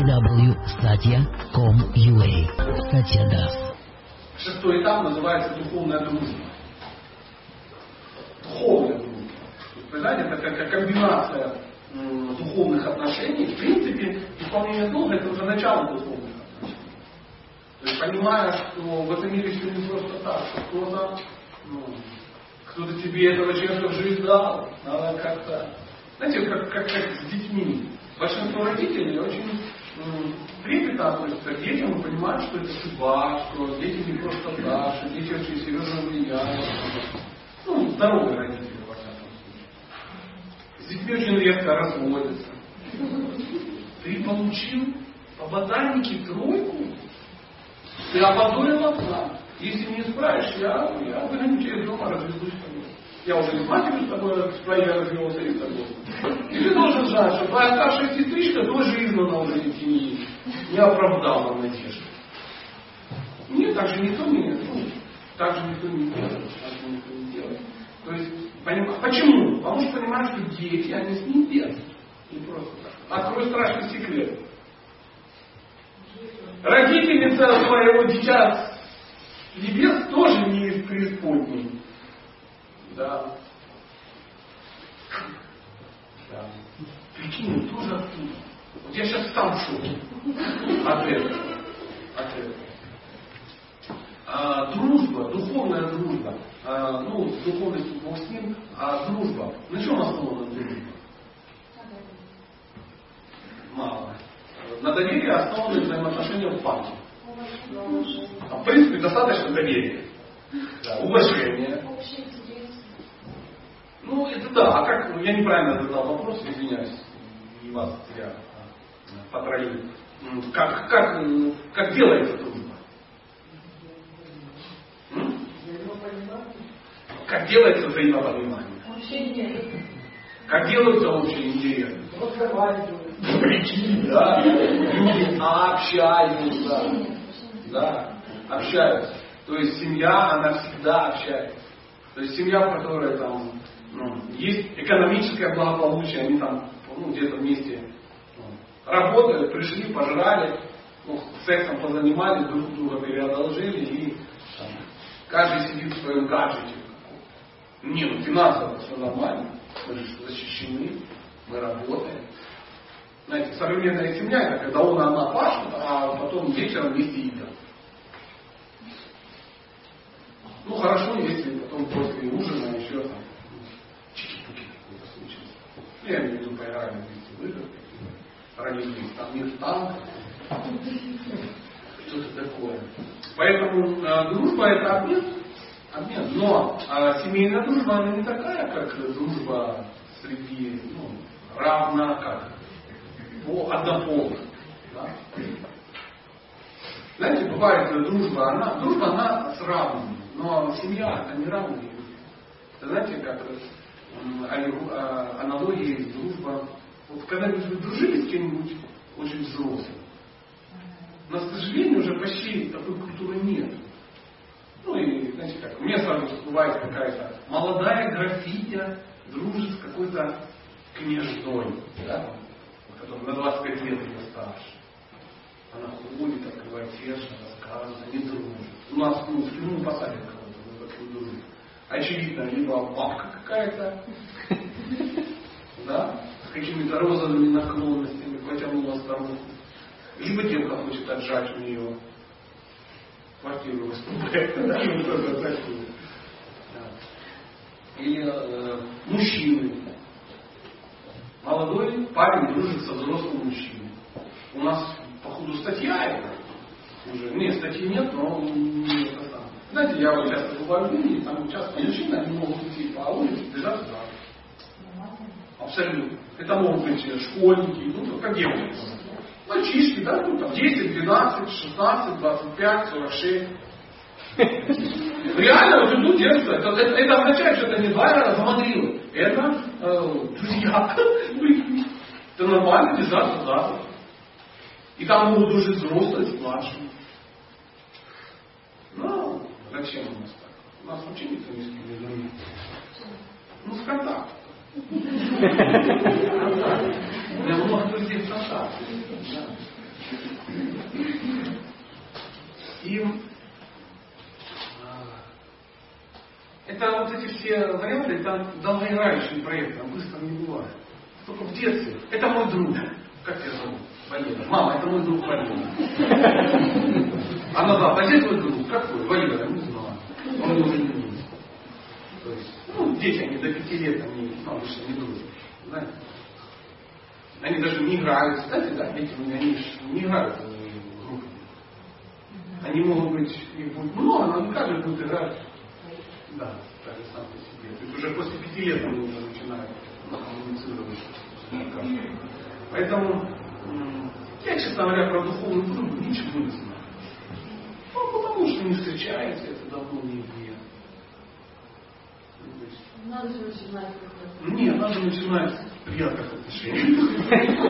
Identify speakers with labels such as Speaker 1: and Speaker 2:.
Speaker 1: www.satya.com.ua Satya Das.
Speaker 2: Шестой этап называется духовная дружба. Духовная дружба. Знаете, это как комбинация духовных отношений. В принципе, исполнение долга это уже начало духовных отношений. То есть понимая, что в этом мире все не просто так, что кто-то ну, кто-то тебе этого человека в жизнь дал. Надо как-то... Знаете, как, как, как с детьми. Большинство родителей очень трепетно относятся к детям и понимают, что это судьба, что дети не просто так, дети очень серьезно влияют. Ну, здоровые родители, во всяком случае. С детьми очень редко разводятся. Ты получил по ботанике тройку, ты опозорил отца. Если не справишься, я, я выгоню через дома, разведусь с тобой. Я уже не с матерью с тобой, с твоей развелся и с тобой. И знать, что твоя старшая тоже изгнана уже эти не, не оправдала надежды. Нет, так же никто не, ну, так же никто не делает. Так же никто не делает. То есть, поним... почему? Потому что понимаешь, что дети, они с небес. Не просто так. Открой страшный секрет. Родительница своего дитя небес тоже не из преисподней. Да. да. Прикинь, тоже оттуда. Вот я сейчас сам в шоке от этого. От этого. А, дружба, духовная дружба. А, ну, с духовностью Бог с ним, а дружба. На чем основана дружба? Мало. На доверии основаны взаимоотношения в парке. А, в принципе, достаточно доверия. Да, уважение. Ну, это да. А как, ну, я неправильно задал вопрос, извиняюсь, вас я а, потроллил. Как, как, как делается дружба? Как делается взаимопонимание? Как делаются общие интересы? Прикинь, да? Люди общаются. Да, общаются. То есть семья, она всегда общается. То есть семья, в которой там ну, есть экономическое благополучие, они там ну, где-то вместе ну, работают, пришли, пожрали, ну, сексом позанимались, друг друга переодолжили и там, каждый сидит в своем гаджете. Не, ну финансово все нормально, мы же защищены, мы работаем. Знаете, современная семья это когда он она пашут, а потом вечером вместе едят. Ну хорошо, если потом после ужина еще там чики-пуки какой-то случился. Я имею в виду поиграли вместе в игры, там мир танк, что-то такое. Поэтому э, дружба это обмен, обмен. Но э, семейная дружба она не такая, как дружба среди ну, равна, как по однополых. Да? Знаете, бывает дружба, она, дружба она с равными, но семья это не равные люди. Знаете, как а, аналогии дружба. Вот когда-нибудь вы дружили с кем-нибудь очень взрослым, но, к сожалению, уже почти такой культуры нет. Ну и, знаете, как, у меня сразу всплывает какая-то молодая графиня дружит с какой-то княжной, да, который на 25 лет ее старше. Она ходит, открывает сердце, рассказывает, они дружат. У нас ну, в тюрьму посадят кого-то, вы такую дружит. Очевидно, либо бабка какая-то, да, с какими-то розовыми наклонностями потянула старуху. Либо девка хочет отжать у нее квартиру выступает, ну. Или э, мужчины. Молодой парень дружит со взрослым мужчиной. У нас, походу, статья это. Уже, нет, статьи нет, но не это самое. Знаете, я вот часто бываю в Индии, там часто мужчины, они могут идти по улице, бежать туда. Абсолютно. Это могут быть школьники, ну, как девушки. Мальчишки, да, ну, там 10, 12, 16, 25, 46. Реально, вот идут детство. Это, это, это означает, что это не два раза мандрилы. Это э, друзья. Это нормально держаться за И там могут дружить взрослые с. Ну, зачем у нас так? У нас вообще никто не с кем не дружит. Ну, с и э, это вот эти все варианты, это долгоиграющий проект, там быстро не бывает. Только в детстве. Это мой друг. Как тебя зовут? Валера. Мама, это мой друг Валера. Она, да, а здесь мой друг. Какой? Валера, не знаю. Он уже дети, они до пяти лет, они обычно не дружат. Знаете? Они даже не играют. Кстати, да, дети, они же не играют они в группе. Они могут быть, их будет много, но не каждый будет играть. Да, каждый сам по себе. То есть уже после пяти лет они уже начинают коммуницировать. Поэтому я, честно говоря, про духовную дружбу ничего не знаю. Ну, потому что не встречаете, это давно не идея.
Speaker 3: Надо же начинать.
Speaker 2: Нет, надо начинать с приятных отношений.